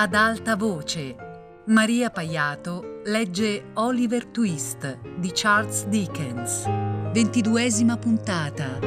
Ad alta voce. Maria Paiato legge Oliver Twist di Charles Dickens. Ventiduesima puntata.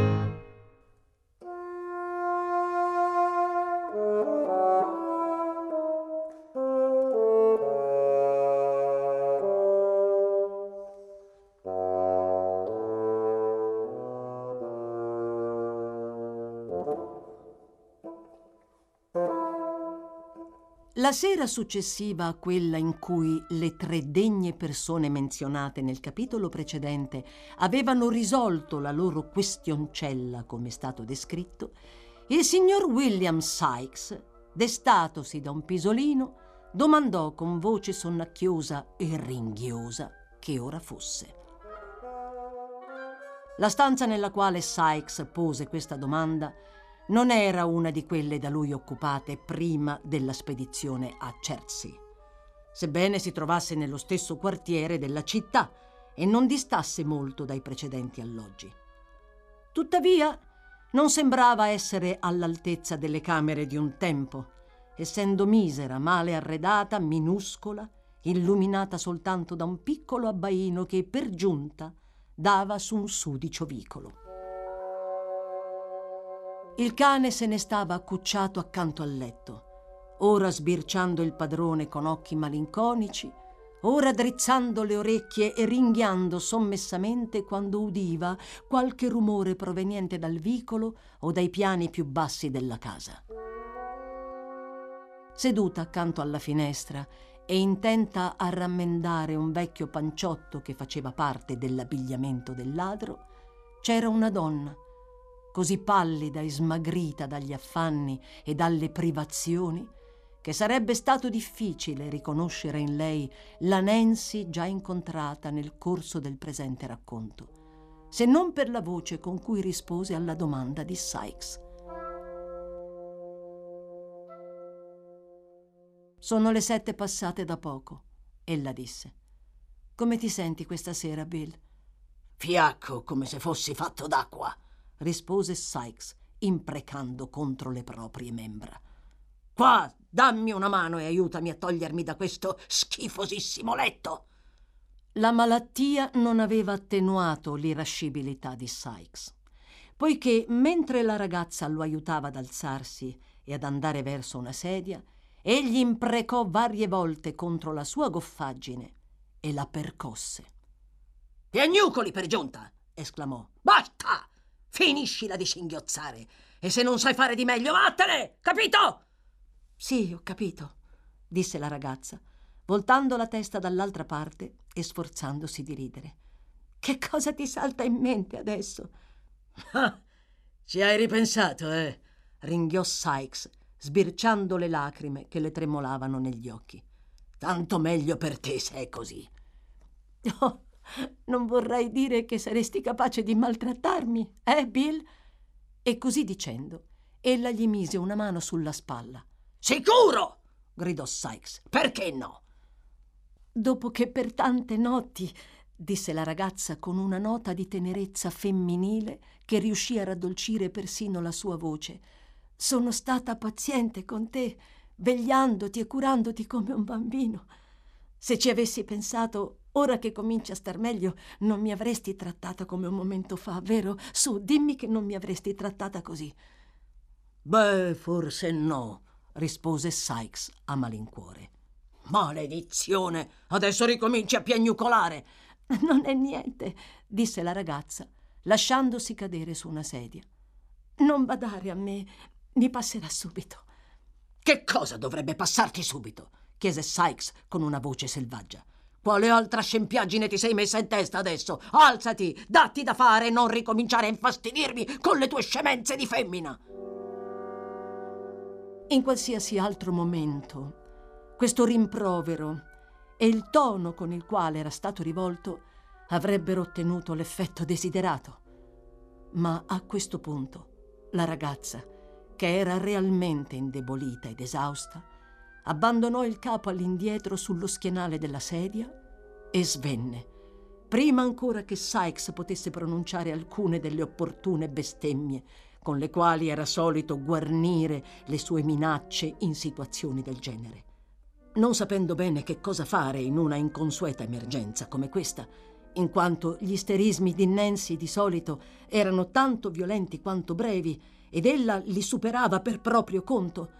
La sera successiva a quella in cui le tre degne persone menzionate nel capitolo precedente avevano risolto la loro questioncella, come è stato descritto, il signor William Sykes, destatosi da un pisolino, domandò con voce sonnacchiosa e ringhiosa che ora fosse. La stanza nella quale Sykes pose questa domanda non era una di quelle da lui occupate prima della spedizione a Chertsey, sebbene si trovasse nello stesso quartiere della città e non distasse molto dai precedenti alloggi. Tuttavia, non sembrava essere all'altezza delle camere di un tempo, essendo misera, male arredata, minuscola, illuminata soltanto da un piccolo abbaino che per giunta dava su un sudicio vicolo. Il cane se ne stava accucciato accanto al letto, ora sbirciando il padrone con occhi malinconici, ora drizzando le orecchie e ringhiando sommessamente quando udiva qualche rumore proveniente dal vicolo o dai piani più bassi della casa. Seduta accanto alla finestra e intenta a rammendare un vecchio panciotto che faceva parte dell'abbigliamento del ladro, c'era una donna così pallida e smagrita dagli affanni e dalle privazioni, che sarebbe stato difficile riconoscere in lei la Nancy già incontrata nel corso del presente racconto, se non per la voce con cui rispose alla domanda di Sykes. Sono le sette passate da poco, ella disse. Come ti senti questa sera, Bill? Fiacco come se fossi fatto d'acqua rispose Sykes, imprecando contro le proprie membra. Qua, dammi una mano e aiutami a togliermi da questo schifosissimo letto. La malattia non aveva attenuato l'irascibilità di Sykes, poiché mentre la ragazza lo aiutava ad alzarsi e ad andare verso una sedia, egli imprecò varie volte contro la sua goffaggine e la percosse. Piagnucoli per giunta! esclamò. Basta! Finiscila di singhiozzare. E se non sai fare di meglio, vattene! Capito? Sì, ho capito, disse la ragazza, voltando la testa dall'altra parte e sforzandosi di ridere. Che cosa ti salta in mente adesso? Ah, ci hai ripensato, eh? ringhiò Sykes, sbirciando le lacrime che le tremolavano negli occhi. Tanto meglio per te se è così. Oh, non vorrai dire che saresti capace di maltrattarmi, eh, Bill? E così dicendo, ella gli mise una mano sulla spalla. Sicuro! gridò Sykes. Perché no? Dopo che per tante notti, disse la ragazza con una nota di tenerezza femminile che riuscì a raddolcire persino la sua voce, sono stata paziente con te, vegliandoti e curandoti come un bambino. Se ci avessi pensato Ora che cominci a star meglio, non mi avresti trattata come un momento fa, vero? Su, dimmi che non mi avresti trattata così. Beh, forse no, rispose Sykes a malincuore. Maledizione! Adesso ricominci a piagnucolare. Non è niente, disse la ragazza, lasciandosi cadere su una sedia. Non badare a me, mi passerà subito. Che cosa dovrebbe passarti subito? chiese Sykes con una voce selvaggia. Quale altra scempiaggine ti sei messa in testa adesso? Alzati, datti da fare e non ricominciare a infastidirmi con le tue scemenze di femmina. In qualsiasi altro momento, questo rimprovero e il tono con il quale era stato rivolto avrebbero ottenuto l'effetto desiderato. Ma a questo punto la ragazza, che era realmente indebolita ed esausta, abbandonò il capo all'indietro sullo schienale della sedia e svenne, prima ancora che Sykes potesse pronunciare alcune delle opportune bestemmie con le quali era solito guarnire le sue minacce in situazioni del genere. Non sapendo bene che cosa fare in una inconsueta emergenza come questa, in quanto gli isterismi di Nancy di solito erano tanto violenti quanto brevi ed ella li superava per proprio conto,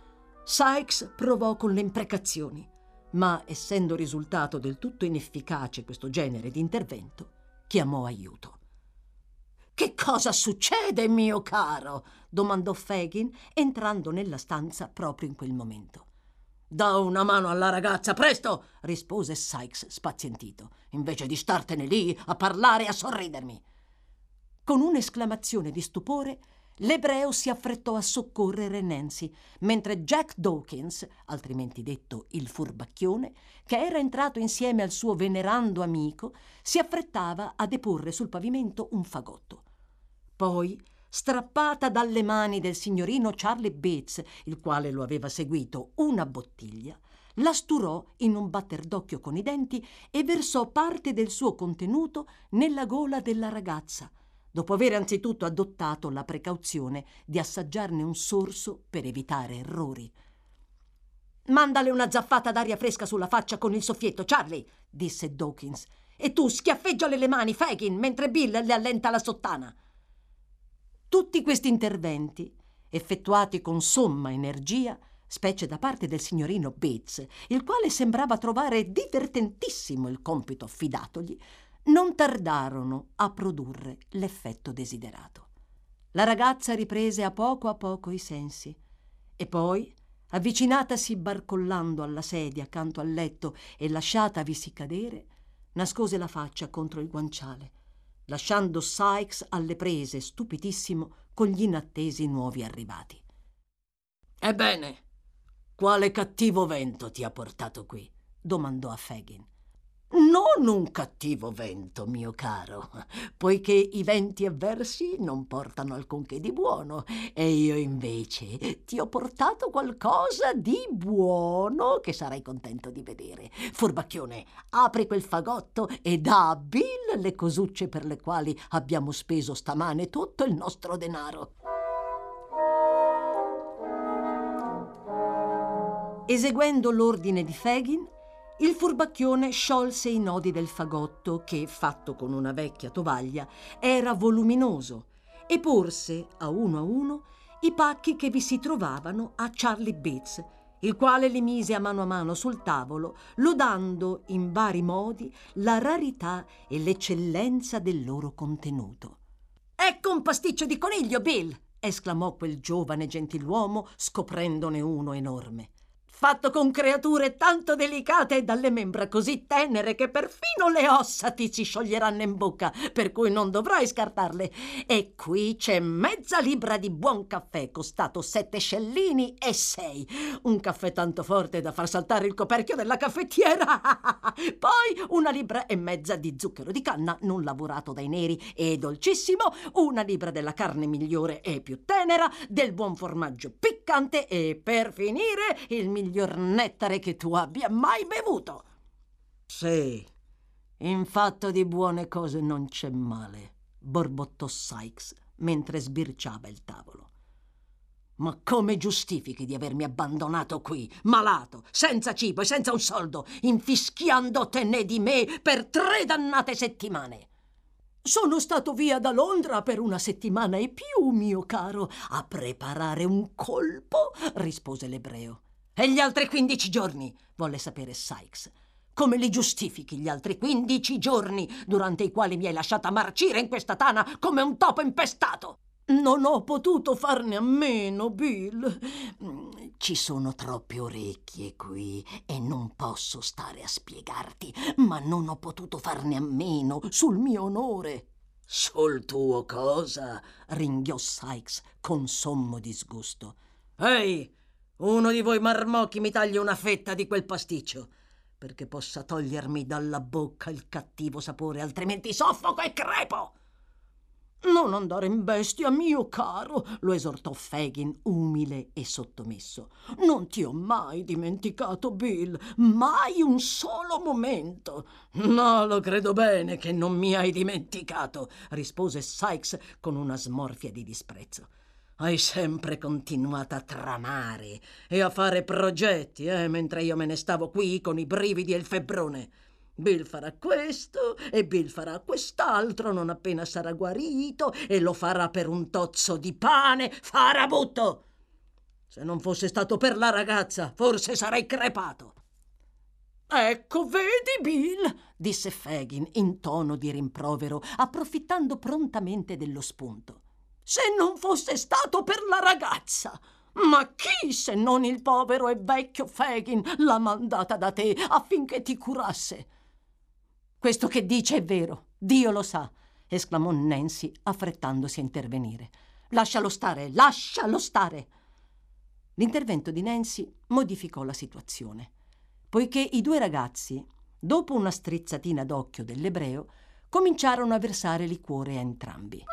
Sykes provò con le imprecazioni, ma essendo risultato del tutto inefficace questo genere di intervento, chiamò aiuto. Che cosa succede, mio caro? domandò Fagin, entrando nella stanza proprio in quel momento. Da una mano alla ragazza, presto! rispose Sykes spazientito, invece di startene lì a parlare e a sorridermi. Con un'esclamazione di stupore, l'ebreo si affrettò a soccorrere Nancy, mentre Jack Dawkins, altrimenti detto il furbacchione, che era entrato insieme al suo venerando amico, si affrettava a deporre sul pavimento un fagotto. Poi strappata dalle mani del signorino Charlie Bates, il quale lo aveva seguito, una bottiglia, la sturò in un batter d'occhio con i denti e versò parte del suo contenuto nella gola della ragazza, dopo aver anzitutto adottato la precauzione di assaggiarne un sorso per evitare errori. Mandale una zaffata d'aria fresca sulla faccia con il soffietto, Charlie, disse Dawkins. E tu schiaffeggiale le mani, Fagin, mentre Bill le allenta la sottana. Tutti questi interventi, effettuati con somma energia, specie da parte del signorino Bates, il quale sembrava trovare divertentissimo il compito affidatogli, non tardarono a produrre l'effetto desiderato. La ragazza riprese a poco a poco i sensi e poi, avvicinatasi barcollando alla sedia accanto al letto e lasciatavisi cadere, nascose la faccia contro il guanciale lasciando Sykes alle prese, stupidissimo, con gli inattesi nuovi arrivati. Ebbene, quale cattivo vento ti ha portato qui? domandò a Fagin. Non un cattivo vento, mio caro, poiché i venti avversi non portano alcunché di buono e io invece ti ho portato qualcosa di buono che sarai contento di vedere. Furbacchione, apri quel fagotto e dà a Bill le cosucce per le quali abbiamo speso stamane tutto il nostro denaro. Eseguendo l'ordine di Fagin, il furbacchione sciolse i nodi del fagotto che, fatto con una vecchia tovaglia, era voluminoso e porse a uno a uno i pacchi che vi si trovavano a Charlie Bates, il quale li mise a mano a mano sul tavolo, lodando in vari modi la rarità e l'eccellenza del loro contenuto. Ecco un pasticcio di coniglio, Bill! esclamò quel giovane gentiluomo scoprendone uno enorme fatto con creature tanto delicate e dalle membra così tenere che perfino le ossa ti si scioglieranno in bocca, per cui non dovrai scartarle. E qui c'è mezza libra di buon caffè, costato sette scellini e sei. Un caffè tanto forte da far saltare il coperchio della caffettiera. Poi una libra e mezza di zucchero di canna non lavorato dai neri e dolcissimo, una libra della carne migliore e più tenera, del buon formaggio piccante e per finire il migliore miglior nettare che tu abbia mai bevuto. Sì, in fatto di buone cose non c'è male, borbottò Sykes mentre sbirciava il tavolo. Ma come giustifichi di avermi abbandonato qui, malato, senza cibo e senza un soldo, infischiandotene di me per tre dannate settimane? Sono stato via da Londra per una settimana e più, mio caro, a preparare un colpo, rispose l'ebreo. E gli altri quindici giorni? volle sapere Sykes. Come li giustifichi gli altri quindici giorni durante i quali mi hai lasciata marcire in questa tana come un topo impestato? Non ho potuto farne a meno, Bill. Ci sono troppe orecchie qui e non posso stare a spiegarti, ma non ho potuto farne a meno sul mio onore. Sul tuo cosa? ringhiò Sykes con sommo disgusto. Ehi, uno di voi marmocchi mi taglia una fetta di quel pasticcio, perché possa togliermi dalla bocca il cattivo sapore, altrimenti soffoco e crepo. Non andare in bestia, mio caro, lo esortò Fagin, umile e sottomesso. Non ti ho mai dimenticato, Bill, mai un solo momento. No, lo credo bene che non mi hai dimenticato, rispose Sykes con una smorfia di disprezzo. Hai sempre continuato a tramare e a fare progetti, eh, mentre io me ne stavo qui con i brividi e il febbrone. Bill farà questo e Bill farà quest'altro non appena sarà guarito e lo farà per un tozzo di pane, farabutto! Se non fosse stato per la ragazza, forse sarei crepato. Ecco, vedi, Bill, disse Fagin in tono di rimprovero, approfittando prontamente dello spunto. Se non fosse stato per la ragazza! Ma chi se non il povero e vecchio Fagin l'ha mandata da te affinché ti curasse? Questo che dice è vero, Dio lo sa, esclamò Nancy affrettandosi a intervenire. Lascialo stare, lascialo stare. L'intervento di Nancy modificò la situazione poiché i due ragazzi, dopo una strizzatina d'occhio dell'ebreo, cominciarono a versare liquore a entrambi.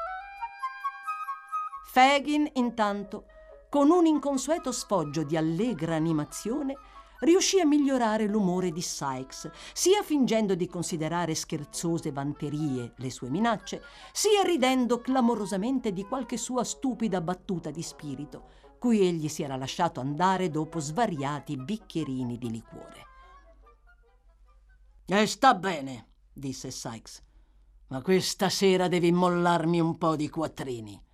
Fagin, intanto, con un inconsueto sfoggio di allegra animazione, riuscì a migliorare l'umore di Sykes, sia fingendo di considerare scherzose vanterie le sue minacce, sia ridendo clamorosamente di qualche sua stupida battuta di spirito, cui egli si era lasciato andare dopo svariati bicchierini di liquore. E sta bene, disse Sykes, ma questa sera devi mollarmi un po' di quattrini.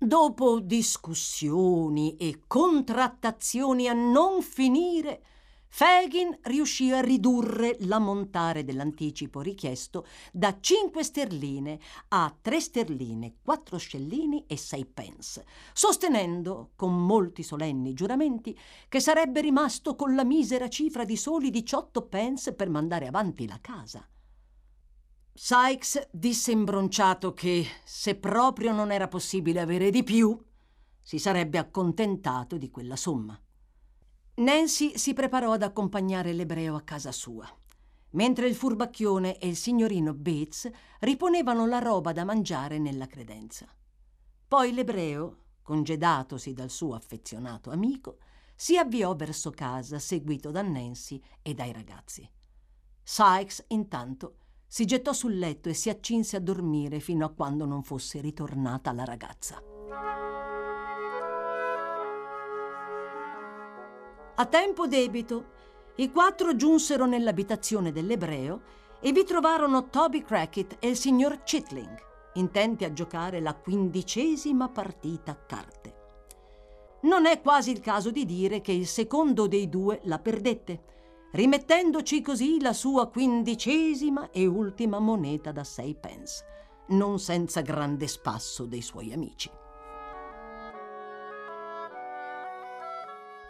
Dopo discussioni e contrattazioni a non finire, Fagin riuscì a ridurre l'ammontare dell'anticipo richiesto da 5 sterline a 3 sterline, 4 scellini e 6 pence, sostenendo, con molti solenni giuramenti, che sarebbe rimasto con la misera cifra di soli 18 pence per mandare avanti la casa. Sykes disse imbronciato che, se proprio non era possibile avere di più, si sarebbe accontentato di quella somma. Nancy si preparò ad accompagnare l'ebreo a casa sua, mentre il furbacchione e il signorino Bates riponevano la roba da mangiare nella credenza. Poi l'ebreo, congedatosi dal suo affezionato amico, si avviò verso casa seguito da Nancy e dai ragazzi. Sykes, intanto, si gettò sul letto e si accinse a dormire fino a quando non fosse ritornata la ragazza. A tempo debito, i quattro giunsero nell'abitazione dell'ebreo e vi trovarono Toby Crackett e il signor Chitling, intenti a giocare la quindicesima partita a carte. Non è quasi il caso di dire che il secondo dei due la perdette, rimettendoci così la sua quindicesima e ultima moneta da sei pence, non senza grande spasso dei suoi amici.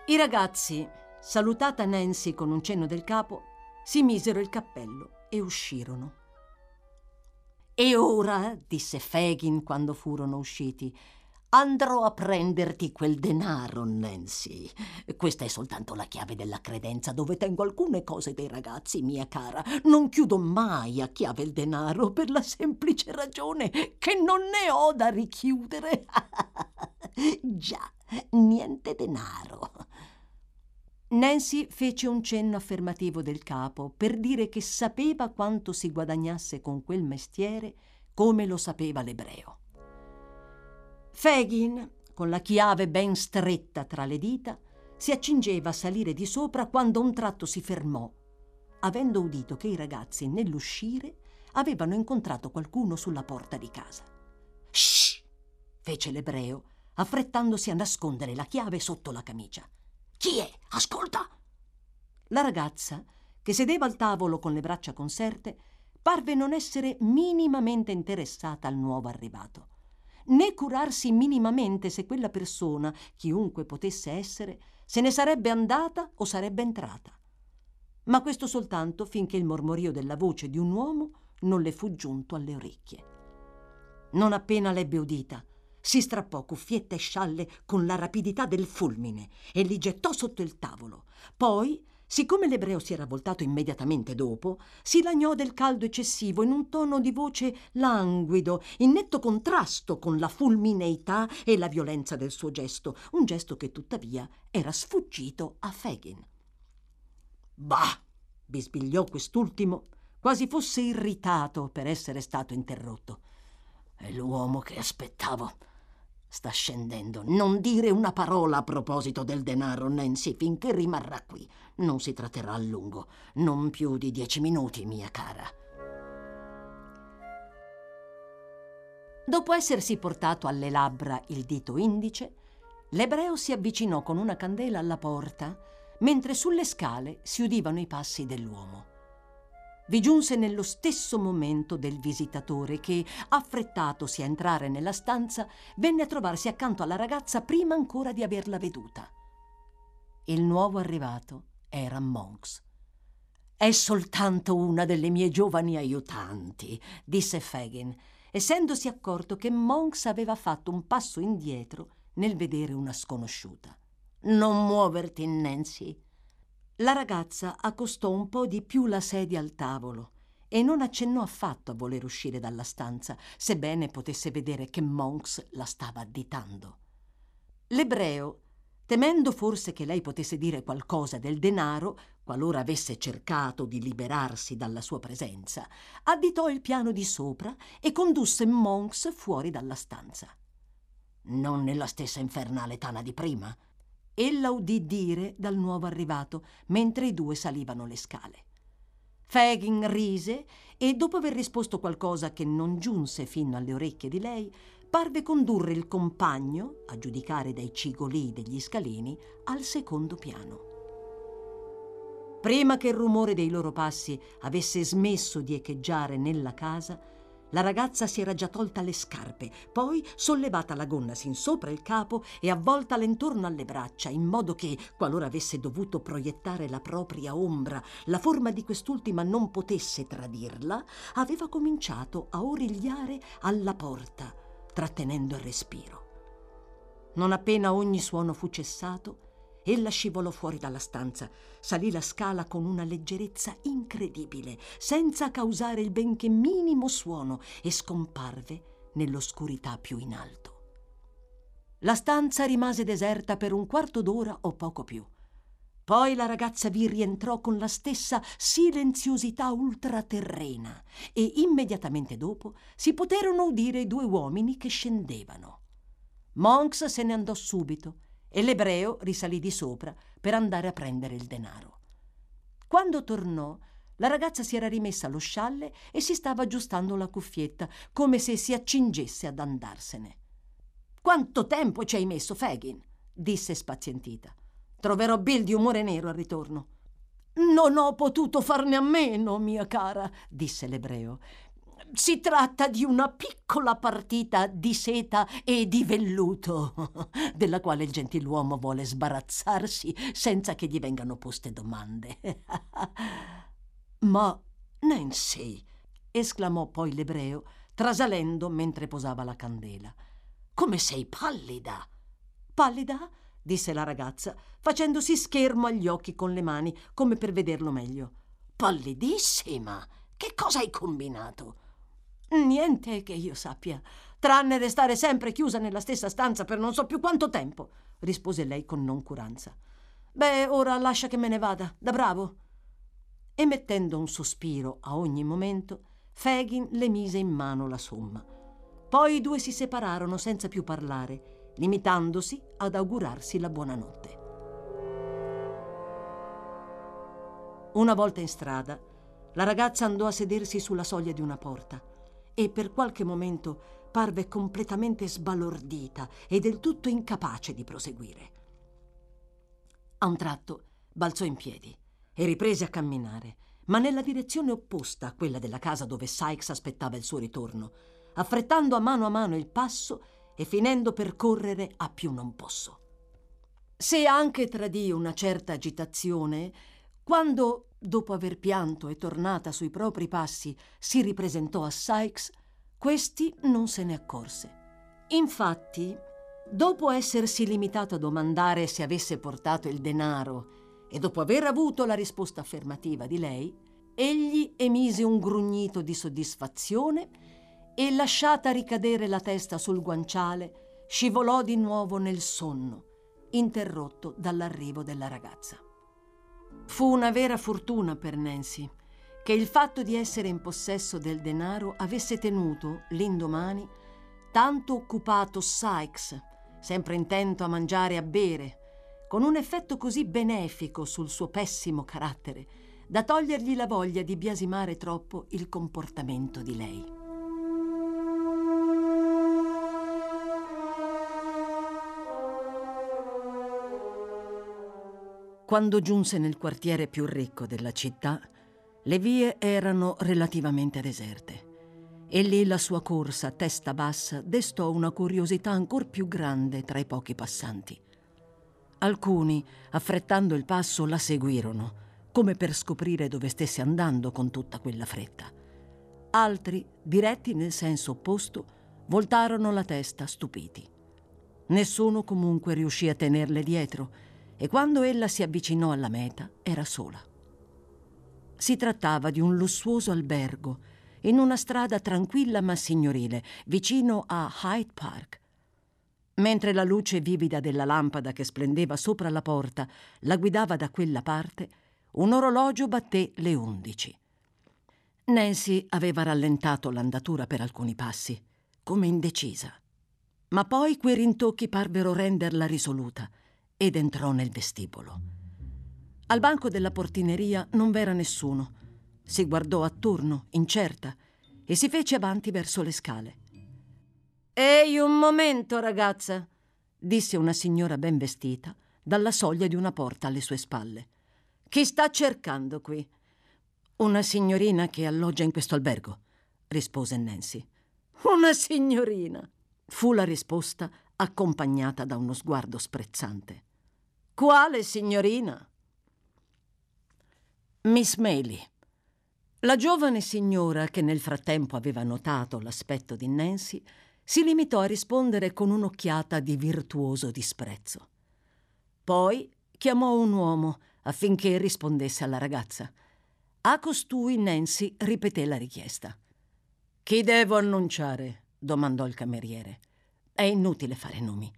I ragazzi, salutata Nancy con un cenno del capo, si misero il cappello e uscirono. E ora, disse Fagin quando furono usciti, andrò a prenderti quel denaro, Nancy. Questa è soltanto la chiave della credenza dove tengo alcune cose dei ragazzi, mia cara. Non chiudo mai a chiave il denaro per la semplice ragione che non ne ho da richiudere. Già, niente denaro. Nancy fece un cenno affermativo del capo per dire che sapeva quanto si guadagnasse con quel mestiere come lo sapeva l'ebreo. Fagin, con la chiave ben stretta tra le dita, si accingeva a salire di sopra quando un tratto si fermò, avendo udito che i ragazzi nell'uscire avevano incontrato qualcuno sulla porta di casa. Shh! fece l'ebreo, affrettandosi a nascondere la chiave sotto la camicia. Chi è? Ascolta! La ragazza, che sedeva al tavolo con le braccia conserte, parve non essere minimamente interessata al nuovo arrivato, né curarsi minimamente se quella persona, chiunque potesse essere, se ne sarebbe andata o sarebbe entrata. Ma questo soltanto finché il mormorio della voce di un uomo non le fu giunto alle orecchie. Non appena l'ebbe udita, si strappò cuffietta e scialle con la rapidità del fulmine e li gettò sotto il tavolo. Poi, siccome l'ebreo si era voltato immediatamente dopo, si lagnò del caldo eccessivo in un tono di voce languido, in netto contrasto con la fulmineità e la violenza del suo gesto, un gesto che tuttavia era sfuggito a Fagin. Bah! bisbigliò quest'ultimo, quasi fosse irritato per essere stato interrotto. È l'uomo che aspettavo. Sta scendendo. Non dire una parola a proposito del denaro, Nancy, finché rimarrà qui. Non si tratterà a lungo. Non più di dieci minuti, mia cara. Dopo essersi portato alle labbra il dito indice, l'ebreo si avvicinò con una candela alla porta, mentre sulle scale si udivano i passi dell'uomo vi giunse nello stesso momento del visitatore che, affrettatosi a entrare nella stanza, venne a trovarsi accanto alla ragazza prima ancora di averla veduta. Il nuovo arrivato era Monks. È soltanto una delle mie giovani aiutanti, disse Fagin, essendosi accorto che Monks aveva fatto un passo indietro nel vedere una sconosciuta. Non muoverti, Nancy, la ragazza accostò un po' di più la sedia al tavolo e non accennò affatto a voler uscire dalla stanza, sebbene potesse vedere che Monks la stava additando. L'ebreo, temendo forse che lei potesse dire qualcosa del denaro, qualora avesse cercato di liberarsi dalla sua presenza, additò il piano di sopra e condusse Monks fuori dalla stanza. Non nella stessa infernale tana di prima? Ella udì dire dal nuovo arrivato mentre i due salivano le scale. Fagin rise e dopo aver risposto qualcosa che non giunse fino alle orecchie di lei, parve condurre il compagno, a giudicare dai cigolii degli scalini, al secondo piano. Prima che il rumore dei loro passi avesse smesso di echeggiare nella casa, la ragazza si era già tolta le scarpe, poi sollevata la gonna sin sopra il capo e avvoltala intorno alle braccia, in modo che, qualora avesse dovuto proiettare la propria ombra, la forma di quest'ultima non potesse tradirla, aveva cominciato a origliare alla porta, trattenendo il respiro. Non appena ogni suono fu cessato, Ella scivolò fuori dalla stanza, salì la scala con una leggerezza incredibile, senza causare il benché minimo suono, e scomparve nell'oscurità più in alto. La stanza rimase deserta per un quarto d'ora o poco più. Poi la ragazza vi rientrò con la stessa silenziosità ultraterrena e immediatamente dopo si poterono udire i due uomini che scendevano. Monks se ne andò subito e l'ebreo risalì di sopra per andare a prendere il denaro. Quando tornò, la ragazza si era rimessa lo scialle e si stava aggiustando la cuffietta, come se si accingesse ad andarsene. Quanto tempo ci hai messo, Fagin? disse spazientita. Troverò Bill di umore nero al ritorno. Non ho potuto farne a meno, mia cara, disse l'ebreo. Si tratta di una piccola partita di seta e di velluto, della quale il gentiluomo vuole sbarazzarsi senza che gli vengano poste domande. Ma Nancy, esclamò poi l'ebreo, trasalendo mentre posava la candela. Come sei pallida! Pallida? disse la ragazza, facendosi schermo agli occhi con le mani, come per vederlo meglio. Pallidissima! Che cosa hai combinato? Niente che io sappia, tranne restare sempre chiusa nella stessa stanza per non so più quanto tempo, rispose lei con noncuranza. Beh, ora lascia che me ne vada, da bravo. E mettendo un sospiro a ogni momento, Fagin le mise in mano la somma. Poi i due si separarono senza più parlare, limitandosi ad augurarsi la buonanotte. Una volta in strada, la ragazza andò a sedersi sulla soglia di una porta e per qualche momento parve completamente sbalordita e del tutto incapace di proseguire. A un tratto balzò in piedi e riprese a camminare, ma nella direzione opposta a quella della casa dove Sykes aspettava il suo ritorno, affrettando a mano a mano il passo e finendo per correre a più non posso. Se anche tradì una certa agitazione, quando dopo aver pianto e tornata sui propri passi, si ripresentò a Sykes, questi non se ne accorse. Infatti, dopo essersi limitato a domandare se avesse portato il denaro e dopo aver avuto la risposta affermativa di lei, egli emise un grugnito di soddisfazione e, lasciata ricadere la testa sul guanciale, scivolò di nuovo nel sonno, interrotto dall'arrivo della ragazza. Fu una vera fortuna per Nancy che il fatto di essere in possesso del denaro avesse tenuto, l'indomani, tanto occupato Sykes, sempre intento a mangiare e a bere, con un effetto così benefico sul suo pessimo carattere, da togliergli la voglia di biasimare troppo il comportamento di lei. Quando giunse nel quartiere più ricco della città, le vie erano relativamente deserte e lì la sua corsa a testa bassa destò una curiosità ancor più grande tra i pochi passanti. Alcuni, affrettando il passo, la seguirono, come per scoprire dove stesse andando con tutta quella fretta. Altri, diretti nel senso opposto, voltarono la testa stupiti. Nessuno comunque riuscì a tenerle dietro e quando ella si avvicinò alla meta era sola. Si trattava di un lussuoso albergo in una strada tranquilla ma signorile, vicino a Hyde Park. Mentre la luce vivida della lampada che splendeva sopra la porta la guidava da quella parte, un orologio batté le undici. Nancy aveva rallentato l'andatura per alcuni passi, come indecisa. Ma poi quei rintocchi parvero renderla risoluta ed entrò nel vestibolo. Al banco della portineria non v'era nessuno. Si guardò attorno, incerta, e si fece avanti verso le scale. Ehi, un momento, ragazza, disse una signora ben vestita dalla soglia di una porta alle sue spalle. Chi sta cercando qui? Una signorina che alloggia in questo albergo, rispose Nancy. Una signorina, fu la risposta accompagnata da uno sguardo sprezzante. Quale signorina? Miss Maylie. La giovane signora, che nel frattempo aveva notato l'aspetto di Nancy, si limitò a rispondere con un'occhiata di virtuoso disprezzo. Poi chiamò un uomo affinché rispondesse alla ragazza. A costui Nancy ripeté la richiesta. Chi devo annunciare? domandò il cameriere. È inutile fare nomi.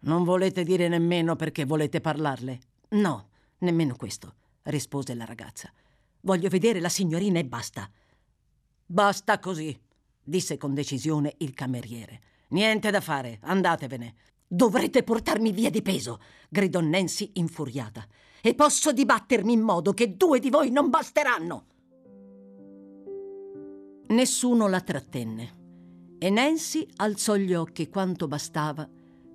Non volete dire nemmeno perché volete parlarle? No, nemmeno questo, rispose la ragazza. Voglio vedere la signorina e basta. Basta così, disse con decisione il cameriere. Niente da fare, andatevene. Dovrete portarmi via di peso, gridò Nancy infuriata. E posso dibattermi in modo che due di voi non basteranno. Nessuno la trattenne e Nancy alzò gli occhi quanto bastava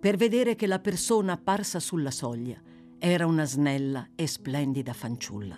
per vedere che la persona apparsa sulla soglia era una snella e splendida fanciulla.